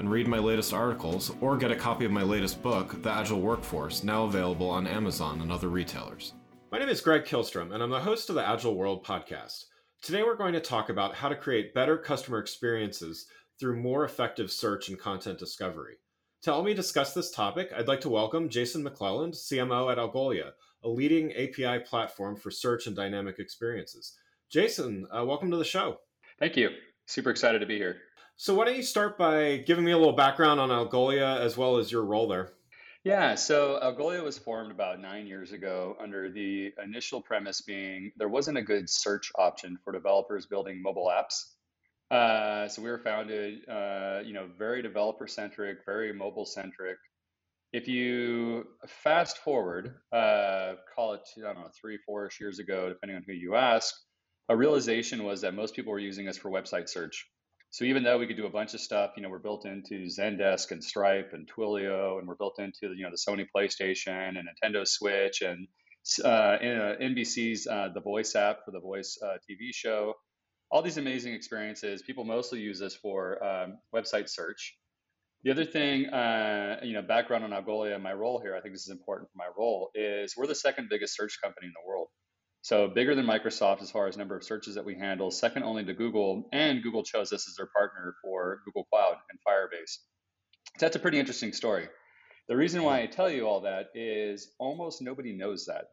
and read my latest articles or get a copy of my latest book, The Agile Workforce, now available on Amazon and other retailers. My name is Greg Kihlstrom, and I'm the host of the Agile World podcast. Today, we're going to talk about how to create better customer experiences through more effective search and content discovery. To help me discuss this topic, I'd like to welcome Jason McClelland, CMO at Algolia, a leading API platform for search and dynamic experiences. Jason, uh, welcome to the show. Thank you. Super excited to be here. So, why don't you start by giving me a little background on Algolia as well as your role there? Yeah, so Algolia was formed about nine years ago under the initial premise being there wasn't a good search option for developers building mobile apps. Uh, so we were founded, uh, you know, very developer centric, very mobile centric. If you fast forward, uh, call it, I don't know, three, four years ago, depending on who you ask, a realization was that most people were using us for website search. So even though we could do a bunch of stuff, you know, we're built into Zendesk and Stripe and Twilio, and we're built into you know the Sony PlayStation and Nintendo Switch and uh, NBC's uh, The Voice app for the Voice uh, TV show. All these amazing experiences. People mostly use this for um, website search. The other thing, uh, you know, background on Algolia, my role here, I think this is important for my role, is we're the second biggest search company in the world. So bigger than Microsoft as far as number of searches that we handle, second only to Google, and Google chose us as their partner for Google Cloud and Firebase. That's a pretty interesting story. The reason why I tell you all that is almost nobody knows that.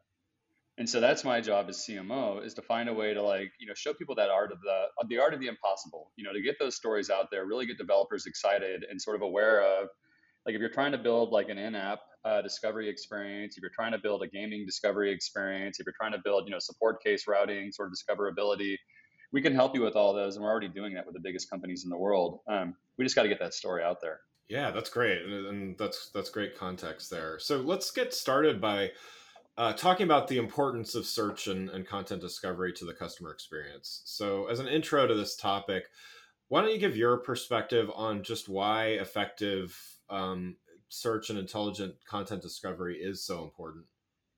And so that's my job as CMO is to find a way to like, you know, show people that art of the the art of the impossible, you know, to get those stories out there, really get developers excited and sort of aware of like if you're trying to build like an in-app uh, discovery experience, if you're trying to build a gaming discovery experience, if you're trying to build, you know, support case routing, sort of discoverability, we can help you with all those, and we're already doing that with the biggest companies in the world. Um, we just got to get that story out there. Yeah, that's great, and that's that's great context there. So let's get started by uh, talking about the importance of search and, and content discovery to the customer experience. So, as an intro to this topic, why don't you give your perspective on just why effective um, search and intelligent content discovery is so important?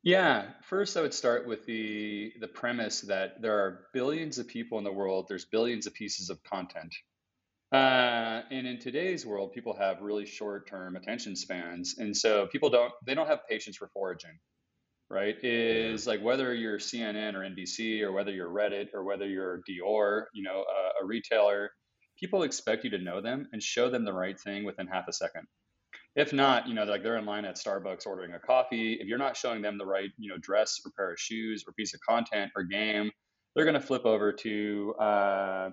Yeah, first I would start with the the premise that there are billions of people in the world. There's billions of pieces of content, uh, and in today's world, people have really short term attention spans, and so people don't they don't have patience for foraging. Right? Is like whether you're CNN or NBC or whether you're Reddit or whether you're Dior, you know, a, a retailer. People expect you to know them and show them the right thing within half a second. If not, you know, like they're in line at Starbucks ordering a coffee. If you're not showing them the right, you know, dress or pair of shoes or piece of content or game, they're going to flip over to, uh,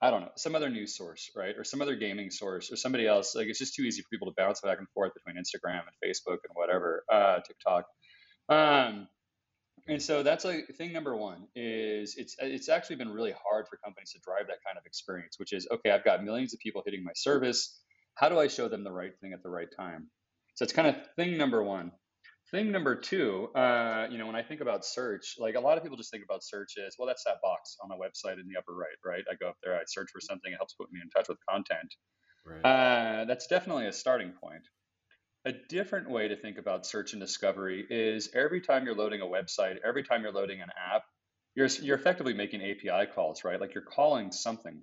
I don't know, some other news source, right? Or some other gaming source or somebody else. Like it's just too easy for people to bounce back and forth between Instagram and Facebook and whatever, uh, TikTok. Um, and so that's like thing number one is it's it's actually been really hard for companies to drive that kind of experience, which is okay, I've got millions of people hitting my service how do I show them the right thing at the right time? So it's kind of thing number one. Thing number two, uh, you know, when I think about search, like a lot of people just think about search as, well, that's that box on the website in the upper right, right? I go up there, I search for something, it helps put me in touch with content. Right. Uh, that's definitely a starting point. A different way to think about search and discovery is every time you're loading a website, every time you're loading an app, you're, you're effectively making API calls, right? Like you're calling something.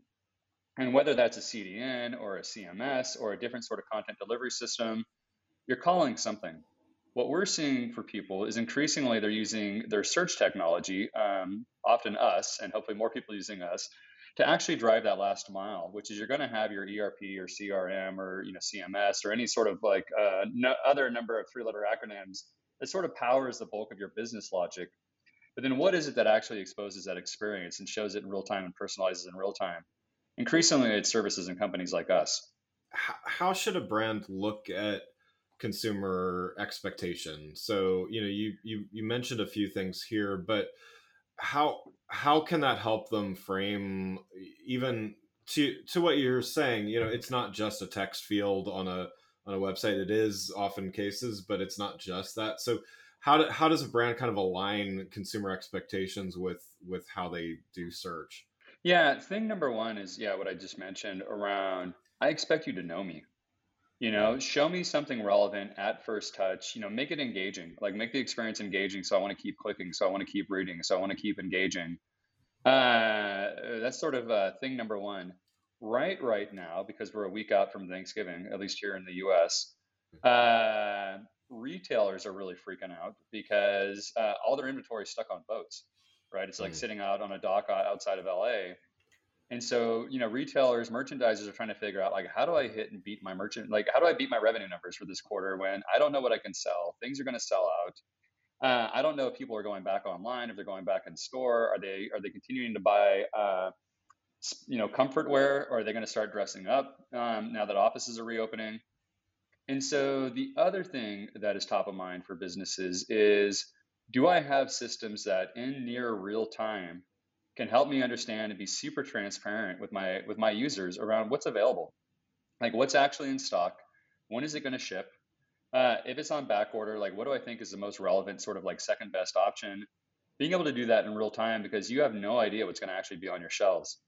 And whether that's a CDN or a CMS or a different sort of content delivery system, you're calling something. What we're seeing for people is increasingly they're using their search technology, um, often us, and hopefully more people using us, to actually drive that last mile, which is you're going to have your ERP or CRM or you know CMS or any sort of like uh, no other number of three-letter acronyms that sort of powers the bulk of your business logic. But then what is it that actually exposes that experience and shows it in real time and personalizes in real time? Increasingly it's services and companies like us how should a brand look at consumer expectation so you know you you, you mentioned a few things here but how how can that help them frame even to to what you're saying, you know, it's not just a text field on a on a website. It is often cases, but it's not just that. So how do, how does a brand kind of align consumer expectations with with how they do search? Yeah, thing number one is yeah, what I just mentioned around. I expect you to know me. You know, show me something relevant at first touch. You know, make it engaging. Like make the experience engaging. So I want to keep clicking. So I want to keep reading. So I want to keep engaging. Uh, that's sort of uh, thing number one. Right, right now, because we're a week out from Thanksgiving, at least here in the U.S. Uh, retailers are really freaking out because uh, all their inventory is stuck on boats. Right, it's like mm. sitting out on a dock outside of LA, and so, you know, retailers, merchandisers are trying to figure out like, how do I hit and beat my merchant? Like, how do I beat my revenue numbers for this quarter when I don't know what I can sell? Things are going to sell out. Uh, I don't know if people are going back online, if they're going back in store. Are they are they continuing to buy, uh, you know, comfort wear, or are they going to start dressing up um, now that offices are reopening? And so the other thing that is top of mind for businesses is, do I have systems that in near real time can help me understand and be super transparent with my with my users around what's available, like what's actually in stock, when is it going to ship, uh, if it's on back order, like what do I think is the most relevant sort of like second best option? Being able to do that in real time because you have no idea what's going to actually be on your shelves.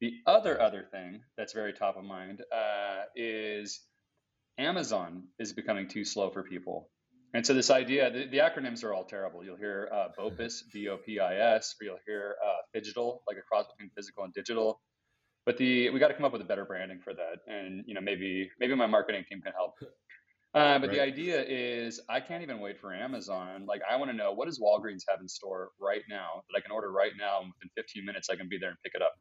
The other other thing that's very top of mind uh, is Amazon is becoming too slow for people. And so this idea, the, the, acronyms are all terrible. You'll hear uh, BOPIS, B-O-P-I-S, or you'll hear uh, digital, like a cross between physical and digital. But the we got to come up with a better branding for that, and you know maybe maybe my marketing team can help. Uh, but right. the idea is I can't even wait for Amazon. Like I want to know what does Walgreens have in store right now that I can order right now, and within 15 minutes I can be there and pick it up.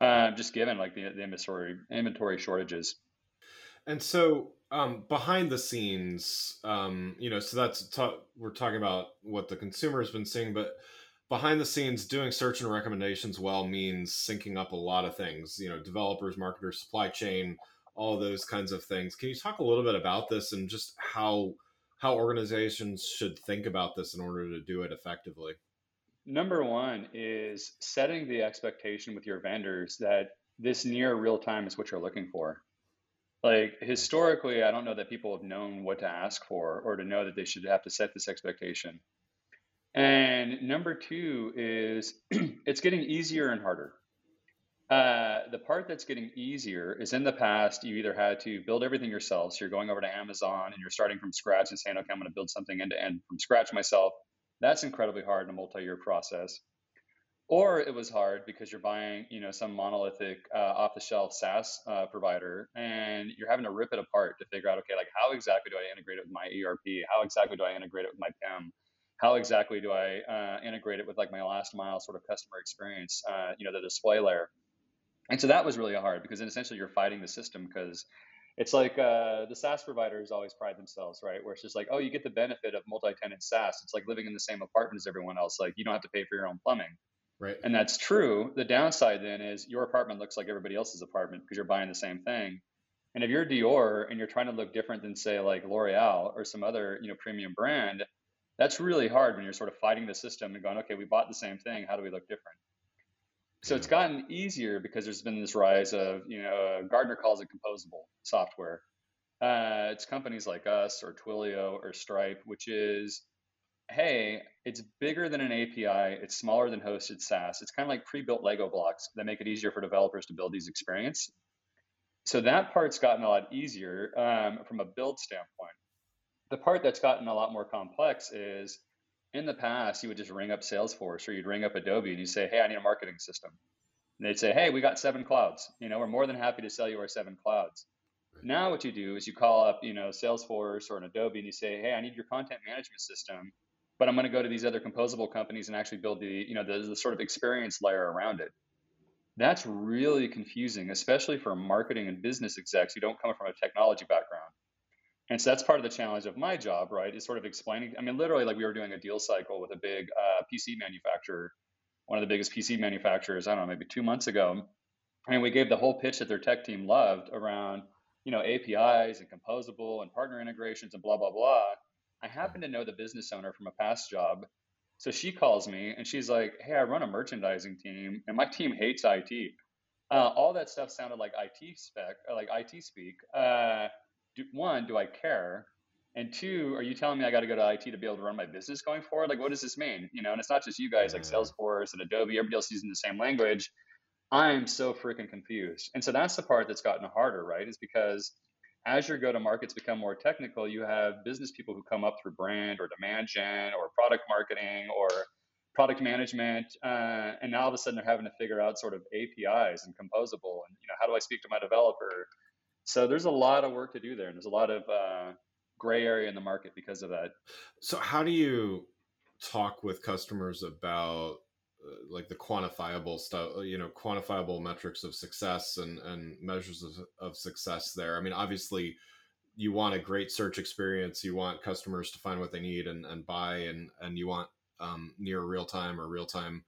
Uh, just given like the, the inventory inventory shortages. And so um, behind the scenes, um, you know, so that's ta- we're talking about what the consumer has been seeing, but behind the scenes, doing search and recommendations well means syncing up a lot of things. You know, developers, marketers, supply chain, all those kinds of things. Can you talk a little bit about this and just how how organizations should think about this in order to do it effectively? Number one is setting the expectation with your vendors that this near real time is what you're looking for like historically i don't know that people have known what to ask for or to know that they should have to set this expectation. And number two is it's getting easier and harder. Uh, the part that's getting easier is in the past you either had to build everything yourself. So you're going over to amazon and you're starting from scratch and saying okay i'm going to build something end to end from scratch myself. That's incredibly hard in a multi-year process or it was hard because you're buying you know some monolithic uh, off the shelf saas uh, provider and you're having to rip it apart to figure out okay like how exactly do i integrate it with my erp how exactly do i integrate it with my pim how exactly do i uh, integrate it with like my last mile sort of customer experience uh, you know the display layer and so that was really hard because then essentially you're fighting the system because it's like uh, the SaaS providers always pride themselves, right? Where it's just like, oh, you get the benefit of multi-tenant SaaS. It's like living in the same apartment as everyone else. Like you don't have to pay for your own plumbing. Right. And that's true. The downside then is your apartment looks like everybody else's apartment because you're buying the same thing. And if you're Dior and you're trying to look different than say like L'Oreal or some other, you know, premium brand, that's really hard when you're sort of fighting the system and going, okay, we bought the same thing. How do we look different? So it's gotten easier because there's been this rise of, you know, Gartner calls it composable software. Uh, it's companies like us or Twilio or Stripe, which is hey, it's bigger than an API, it's smaller than hosted SaaS. It's kind of like pre-built Lego blocks that make it easier for developers to build these experience. So that part's gotten a lot easier um, from a build standpoint. The part that's gotten a lot more complex is in the past, you would just ring up Salesforce or you'd ring up Adobe and you say, hey, I need a marketing system. And they'd say, hey, we got seven clouds. You know, we're more than happy to sell you our seven clouds. Now what you do is you call up, you know, Salesforce or an Adobe and you say, hey, I need your content management system but I'm going to go to these other composable companies and actually build the, you know, the, the sort of experience layer around it. That's really confusing, especially for marketing and business execs who don't come from a technology background. And so that's part of the challenge of my job, right? Is sort of explaining. I mean, literally, like we were doing a deal cycle with a big uh, PC manufacturer, one of the biggest PC manufacturers. I don't know, maybe two months ago, and we gave the whole pitch that their tech team loved around, you know, APIs and composable and partner integrations and blah blah blah. I happen to know the business owner from a past job. So she calls me and she's like, Hey, I run a merchandising team and my team hates IT. Uh, all that stuff sounded like IT spec, uh, like IT speak. Uh, do, one, do I care? And two, are you telling me I got to go to IT to be able to run my business going forward? Like, what does this mean? You know, and it's not just you guys, like Salesforce and Adobe, everybody else using the same language. I'm so freaking confused. And so that's the part that's gotten harder, right? Is because as your go to markets become more technical, you have business people who come up through brand or demand gen or product marketing or product management. Uh, and now all of a sudden they're having to figure out sort of APIs and composable and, you know, how do I speak to my developer? So there's a lot of work to do there. And there's a lot of uh, gray area in the market because of that. So, how do you talk with customers about like the quantifiable stuff uh, you know quantifiable metrics of success and and measures of, of success there. I mean obviously you want a great search experience. You want customers to find what they need and, and buy and and you want um, near real time or real time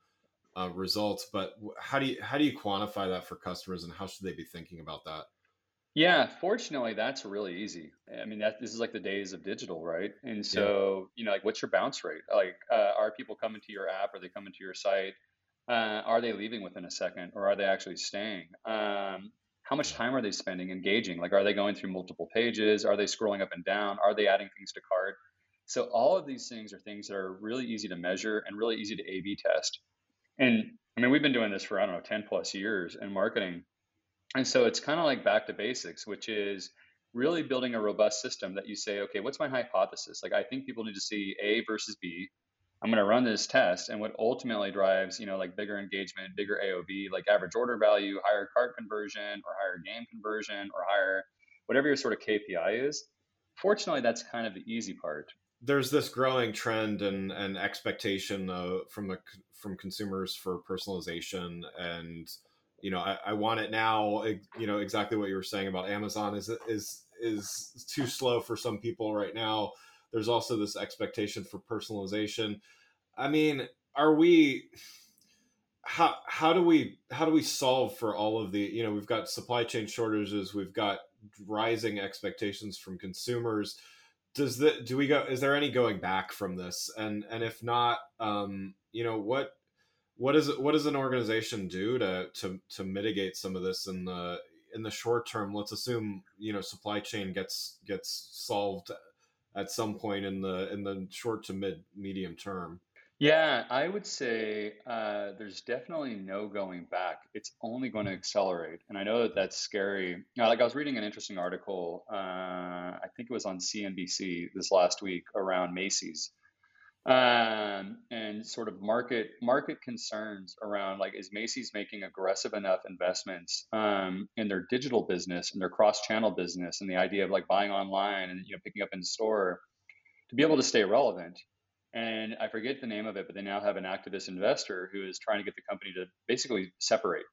uh, results. But how do you how do you quantify that for customers and how should they be thinking about that yeah, fortunately, that's really easy. I mean, that this is like the days of digital, right? And so, you know, like, what's your bounce rate? Like, uh, are people coming to your app? Are they coming to your site? Uh, are they leaving within a second, or are they actually staying? Um, how much time are they spending engaging? Like, are they going through multiple pages? Are they scrolling up and down? Are they adding things to cart? So, all of these things are things that are really easy to measure and really easy to A/B test. And I mean, we've been doing this for I don't know, ten plus years in marketing and so it's kind of like back to basics, which is really building a robust system that you say, okay, what's my hypothesis? Like, I think people need to see A versus B. I'm going to run this test, and what ultimately drives, you know, like bigger engagement, bigger AOV, like average order value, higher cart conversion, or higher game conversion, or higher whatever your sort of KPI is. Fortunately, that's kind of the easy part. There's this growing trend and, and expectation uh, from the from consumers for personalization and you know, I, I, want it now. You know, exactly what you were saying about Amazon is is is too slow for some people right now. There's also this expectation for personalization. I mean, are we? How how do we how do we solve for all of the you know we've got supply chain shortages we've got rising expectations from consumers does the do we go is there any going back from this and and if not um you know what what is what does an organization do to to to mitigate some of this in the in the short term? Let's assume you know supply chain gets gets solved at some point in the in the short to mid medium term. Yeah, I would say uh, there's definitely no going back. It's only going to accelerate, and I know that that's scary. Now, like I was reading an interesting article, uh, I think it was on CNBC this last week around Macy's, um, and sort of market market concerns around like is Macy's making aggressive enough investments um, in their digital business and their cross channel business and the idea of like buying online and you know picking up in store to be able to stay relevant. And I forget the name of it, but they now have an activist investor who is trying to get the company to basically separate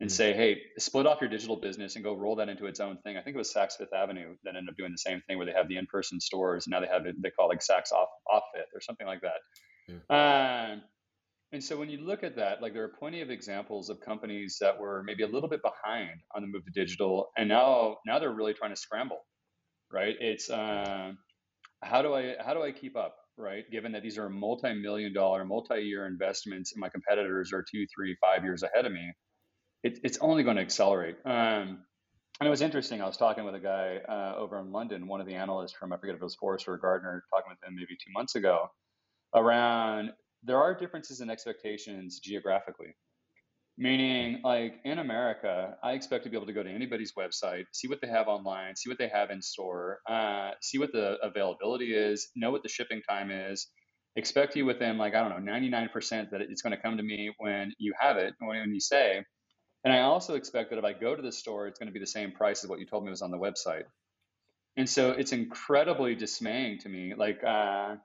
and mm-hmm. say, hey, split off your digital business and go roll that into its own thing. I think it was Saks Fifth Avenue that ended up doing the same thing where they have the in-person stores. And now they have it, they call it like Saks off, off Fifth or something like that. Yeah. Um, and so when you look at that, like there are plenty of examples of companies that were maybe a little bit behind on the move to digital, and now now they're really trying to scramble, right? It's uh, how do I how do I keep up, right? Given that these are multi-million dollar, multi-year investments, and my competitors are two, three, five years ahead of me it, it's only going to accelerate. Um, and it was interesting. I was talking with a guy uh, over in London, one of the analysts from I forget if it was Forrester or Gartner, talking with him maybe two months ago around there are differences in expectations geographically. Meaning, like in America, I expect to be able to go to anybody's website, see what they have online, see what they have in store, uh, see what the availability is, know what the shipping time is, expect you within like I don't know, 99% that it's going to come to me when you have it, when you say, and I also expect that if I go to the store, it's going to be the same price as what you told me was on the website. And so it's incredibly dismaying to me. Like, uh,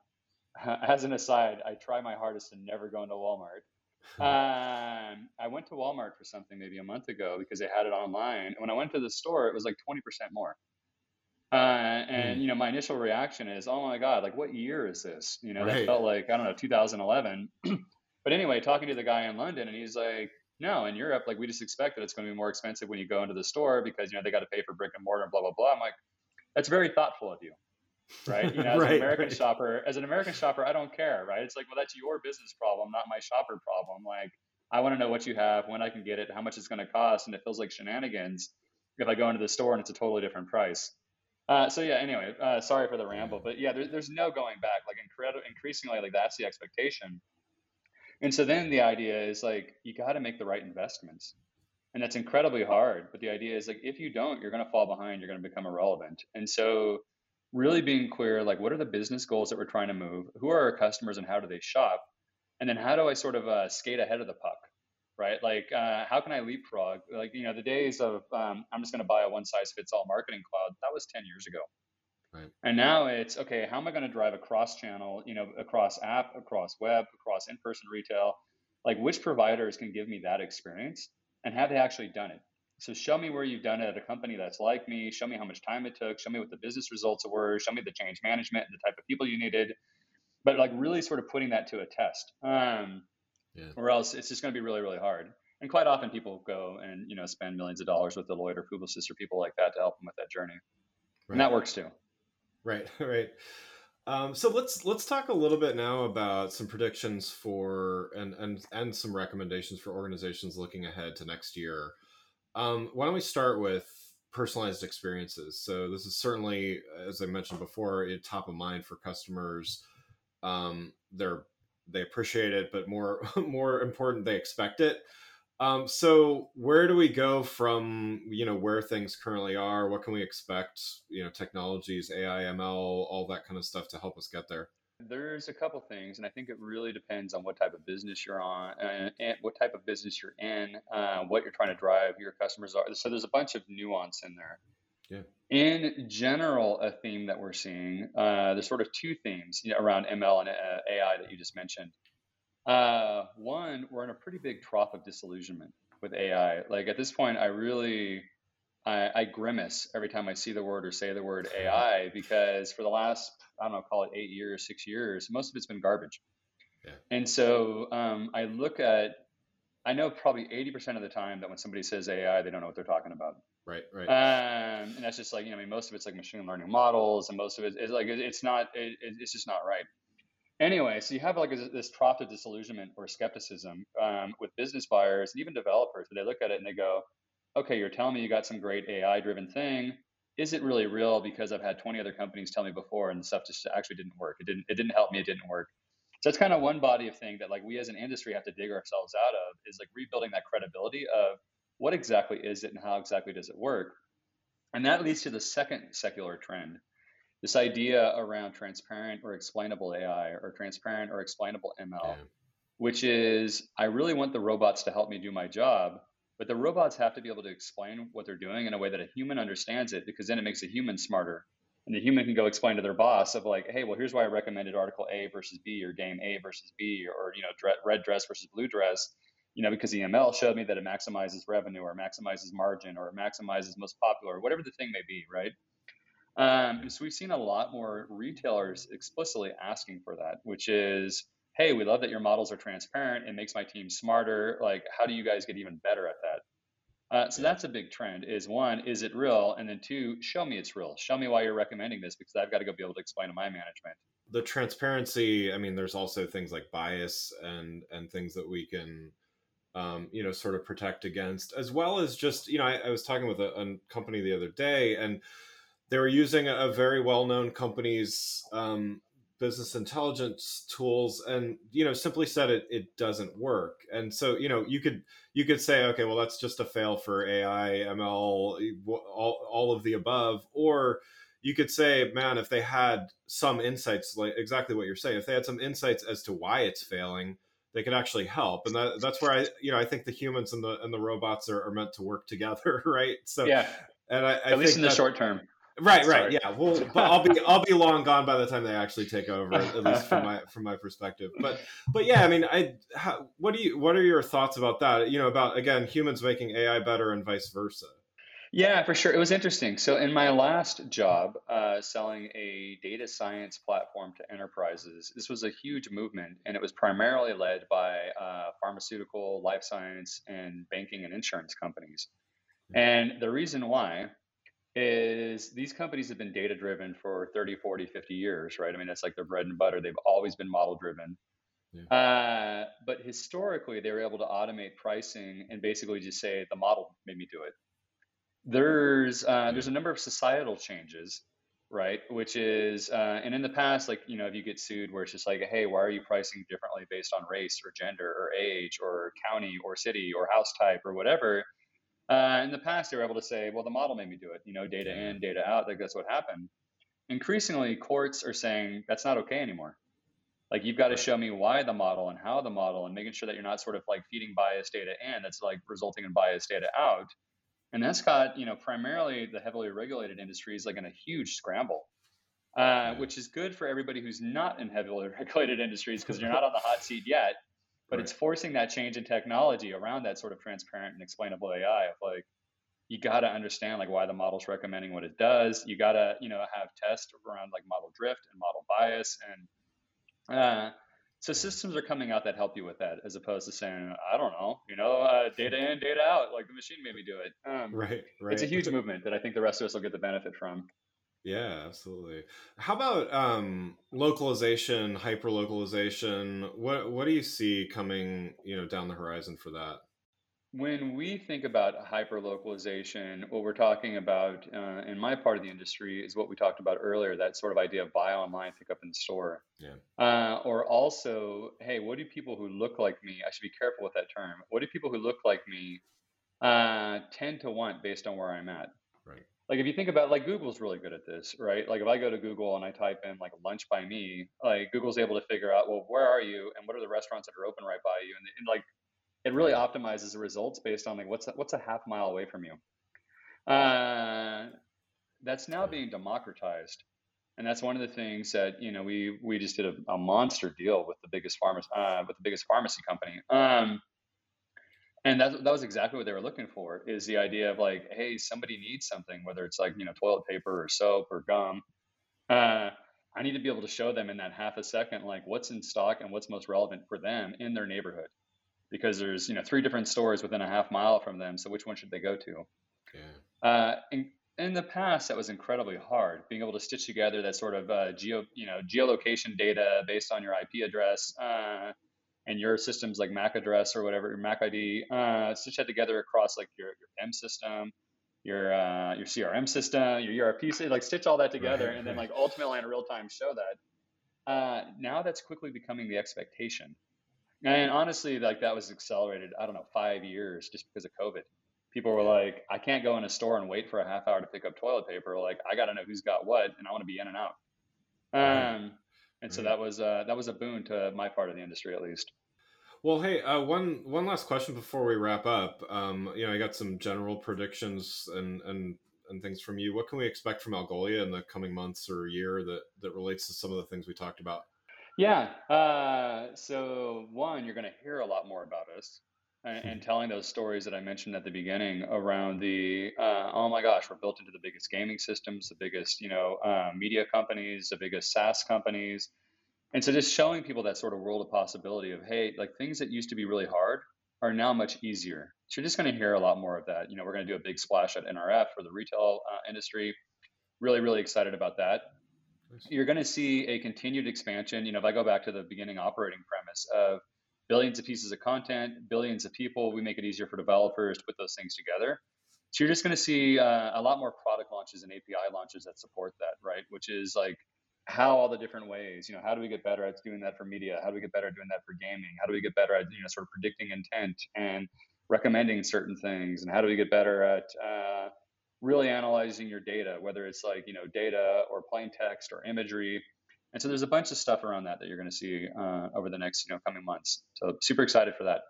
as an aside, I try my hardest to never go into Walmart. Um, I went to Walmart for something maybe a month ago because they had it online. And when I went to the store, it was like 20% more. Uh, and, mm. you know, my initial reaction is, oh my God, like what year is this? You know, right. that felt like, I don't know, 2011. but anyway, talking to the guy in London, and he's like, no, in Europe, like we just expect that it's going to be more expensive when you go into the store because you know they got to pay for brick and mortar and blah blah blah. I'm like, that's very thoughtful of you, right? You know, as right, an American right. shopper, as an American shopper, I don't care, right? It's like, well, that's your business problem, not my shopper problem. Like, I want to know what you have, when I can get it, how much it's going to cost, and it feels like shenanigans if I go into the store and it's a totally different price. Uh, so yeah, anyway, uh, sorry for the ramble, but yeah, there, there's no going back. Like incredible, increasingly, like that's the expectation. And so then the idea is like you got to make the right investments, and that's incredibly hard. But the idea is like if you don't, you're going to fall behind. You're going to become irrelevant. And so really being clear, like what are the business goals that we're trying to move? Who are our customers, and how do they shop? And then how do I sort of uh, skate ahead of the puck? right? Like, uh, how can I leapfrog? Like, you know, the days of um, I'm just going to buy a one size fits all marketing cloud, that was 10 years ago. Right. And now it's okay, how am I going to drive across channel, you know, across app, across web, across in person retail? Like, which providers can give me that experience and have they actually done it? So, show me where you've done it at a company that's like me. Show me how much time it took. Show me what the business results were. Show me the change management and the type of people you needed. But, like, really sort of putting that to a test. Um, yeah. Or else it's just going to be really, really hard. And quite often people go and you know spend millions of dollars with Deloitte or Publicis or people like that to help them with that journey, right. and that works too. Right, right. Um, so let's let's talk a little bit now about some predictions for and and and some recommendations for organizations looking ahead to next year. Um, why don't we start with personalized experiences? So this is certainly, as I mentioned before, top of mind for customers. Um, they're they appreciate it, but more more important, they expect it. Um, so where do we go from you know where things currently are? What can we expect? You know, technologies, AI, ML, all that kind of stuff to help us get there. There's a couple things, and I think it really depends on what type of business you're on, and, and what type of business you're in, uh, what you're trying to drive, your customers are. So there's a bunch of nuance in there. Yeah. In general, a theme that we're seeing, uh, there's sort of two themes you know, around ML and uh, AI that you just mentioned. Uh, one, we're in a pretty big trough of disillusionment with AI. Like at this point, I really, I, I, grimace every time I see the word or say the word AI because for the last, I don't know, call it eight years, six years, most of it's been garbage. Yeah. And so um, I look at, I know probably 80% of the time that when somebody says AI, they don't know what they're talking about. Right, right. Um, and that's just like you know, I mean, most of it's like machine learning models, and most of it is like it's not, it, it's just not right. Anyway, so you have like this trough of disillusionment or skepticism um, with business buyers and even developers, where they look at it and they go, "Okay, you're telling me you got some great AI-driven thing. Is it really real? Because I've had 20 other companies tell me before, and stuff just actually didn't work. It didn't. It didn't help me. It didn't work." So that's kind of one body of thing that like we as an industry have to dig ourselves out of is like rebuilding that credibility of what exactly is it and how exactly does it work? And that leads to the second secular trend this idea around transparent or explainable AI or transparent or explainable ML, yeah. which is I really want the robots to help me do my job, but the robots have to be able to explain what they're doing in a way that a human understands it because then it makes a human smarter. And the human can go explain to their boss of like, hey, well, here's why I recommended article A versus B or game A versus B or, you know, red dress versus blue dress you know, because EML showed me that it maximizes revenue or maximizes margin or maximizes most popular, whatever the thing may be, right? Um, so we've seen a lot more retailers explicitly asking for that, which is, hey, we love that your models are transparent. It makes my team smarter. Like, how do you guys get even better at that? Uh, so that's a big trend. Is one, is it real? And then two, show me it's real. Show me why you're recommending this because I've got to go be able to explain to my management. The transparency. I mean, there's also things like bias and and things that we can um, you know, sort of protect against, as well as just, you know, I, I was talking with a, a, company the other day, and they were using a, very well-known company's um, business intelligence tools, and you know, simply said it it doesn't work. And so, you know, you could you could say, okay, well, that's just a fail for AI, ML, all all of the above, or you could say, man, if they had some insights, like exactly what you're saying, if they had some insights as to why it's failing they could actually help. And that, that's where i you know i think the humans and the and the robots are, are meant to work together right? So yeah. and i, I at least in the that, short term right right yeah well but i'll be i'll be long gone by the time they actually take over at least from my from my perspective but but yeah i mean i how, what do you what are your thoughts about that you know about again humans making ai better and vice versa yeah, for sure. It was interesting. So, in my last job, uh, selling a data science platform to enterprises, this was a huge movement, and it was primarily led by uh, pharmaceutical, life science, and banking and insurance companies. Hmm. And the reason why is these companies have been data driven for 30, 40, 50 years, right? I mean, it's like their bread and butter. They've always been model driven. Yeah. Uh, but historically, they were able to automate pricing and basically just say the model made me do it. There's uh, yeah. there's a number of societal changes, right? Which is uh, and in the past, like you know, if you get sued, where it's just like, hey, why are you pricing differently based on race or gender or age or county or city or house type or whatever? Uh, in the past, they were able to say, well, the model made me do it. You know, data in, data out. Like that's what happened. Increasingly, courts are saying that's not okay anymore. Like you've got to show me why the model and how the model, and making sure that you're not sort of like feeding biased data in that's like resulting in biased data out. And that's got you know primarily the heavily regulated industries like in a huge scramble. Uh, which is good for everybody who's not in heavily regulated industries because you're not on the hot seat yet but right. it's forcing that change in technology around that sort of transparent and explainable AI of like you got to understand like why the model's recommending what it does. You got to you know have tests around like model drift and model bias and uh, so systems are coming out that help you with that as opposed to saying I don't know you know uh, data in data out like the machine made me do it. Um, right, right. It's a huge movement that I think the rest of us will get the benefit from. Yeah, absolutely. How about um, localization, hyper localization? What what do you see coming, you know, down the horizon for that? When we think about hyper localization, what we're talking about uh, in my part of the industry is what we talked about earlier that sort of idea of buy online, pick up in store. Yeah. Uh, or also, hey, what do people who look like me, I should be careful with that term, what do people who look like me uh, tend to want based on where I'm at? Right like if you think about like Google's really good at this, right? Like if I go to Google and I type in like lunch by me, like Google's able to figure out, well, where are you and what are the restaurants that are open right by you? And, and like it really optimizes the results based on like what's what's a half mile away from you. Uh, that's now being democratized. And that's one of the things that you know we we just did a, a monster deal with the biggest pharmacy uh, with the biggest pharmacy company. Um, and that, that was exactly what they were looking for is the idea of like hey somebody needs something whether it's like you know toilet paper or soap or gum. Uh, i need to be able to show them in that half a second like what's in stock and what's most relevant for them in their neighborhood. Because there's you know three different stores within a half mile from them so which one should they go to? Yeah. uh, in, in the past that was incredibly hard being able to stitch together that sort of uh, geo you know geolocation data based on your ip address. Uh, and your systems like MAC address or whatever, your MAC ID, uh, stitch that together across like your, your PIM system, your uh, your CRM system, your ERP system, like stitch all that together, right, and then like ultimately in real time show that. Uh, now that's quickly becoming the expectation, and honestly, like that was accelerated. I don't know, five years just because of COVID. People were like, I can't go in a store and wait for a half hour to pick up toilet paper. Like, I got to know who's got what, and I want to be in and out. Um, and so that was uh, that was a boon to my part of the industry, at least. Well, hey, uh, one one last question before we wrap up. Um, you know, I got some general predictions and and and things from you. What can we expect from Algolia in the coming months or year that that relates to some of the things we talked about? Yeah. Uh, so one, you're going to hear a lot more about us. And, and, telling those stories that I mentioned at the beginning around the uh, oh my gosh, we're built into the biggest gaming systems, the biggest you know uh, media companies, the biggest SaaS companies, and so just showing people that sort of world of possibility of hey, like things that used to be really hard are now much easier. So you're just going to hear a lot more of that. You know, we're going to do a big splash at NRF for the retail uh, industry. Really, really excited about that. Nice. You're going to see a continued expansion. You know, if I go back to the beginning operating premise of billions of pieces of content, billions of people, we make it easier for developers to put those things together. So you're just going to see uh, a lot more product launches and API launches that support that, right? Which is like how all the different ways, you know, how do we get better at doing that for media? How do we get better at doing that for gaming? How do we get better at, you know, sort of predicting intent and recommending certain things? And how do we get better at uh, really analyzing your data, whether it's like, you know, data or plain text or imagery? And so there's a bunch of stuff around that that you're going to see uh, over the next, you know, coming months. So super excited for that.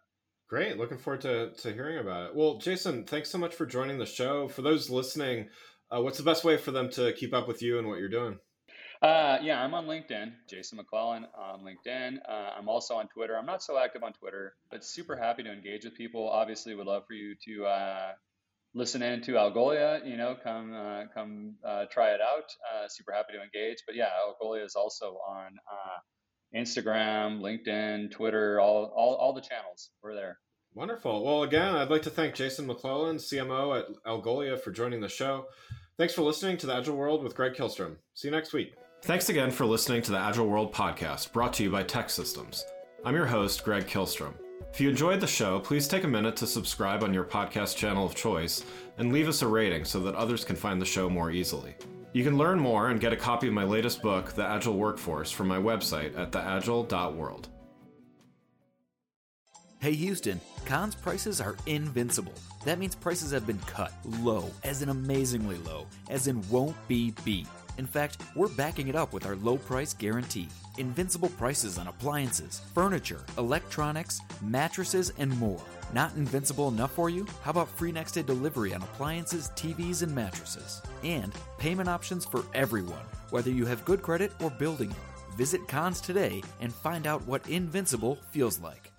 Great. Looking forward to, to hearing about it. Well, Jason, thanks so much for joining the show. For those listening, uh, what's the best way for them to keep up with you and what you're doing? Uh, yeah, I'm on LinkedIn, Jason McClelland on LinkedIn. Uh, I'm also on Twitter. I'm not so active on Twitter, but super happy to engage with people. Obviously, would love for you to uh, listen in to Algolia. You know, come uh, come uh, try it out. Uh, super happy to engage. But yeah, Algolia is also on Instagram, LinkedIn, Twitter, all, all all the channels. We're there. Wonderful. Well, again, I'd like to thank Jason McClelland, CMO at Algolia, for joining the show. Thanks for listening to the Agile World with Greg Kihlstrom. See you next week. Thanks again for listening to the Agile World podcast brought to you by TEKsystems. I'm your host, Greg Kihlstrom. If you enjoyed the show, please take a minute to subscribe on your podcast channel of choice and leave us a rating so that others can find the show more easily. You can learn more and get a copy of my latest book, The Agile Workforce, from my website at theagile.world. Hey Houston, Conn's prices are invincible. That means prices have been cut low, as in amazingly low, as in won't be beat. In fact, we're backing it up with our low price guarantee. Invincible prices on appliances, furniture, electronics, mattresses, and more. Not invincible enough for you? How about free next day delivery on appliances, TVs, and mattresses? And payment options for everyone, whether you have good credit or building it. Visit Conn's today and find out what invincible feels like.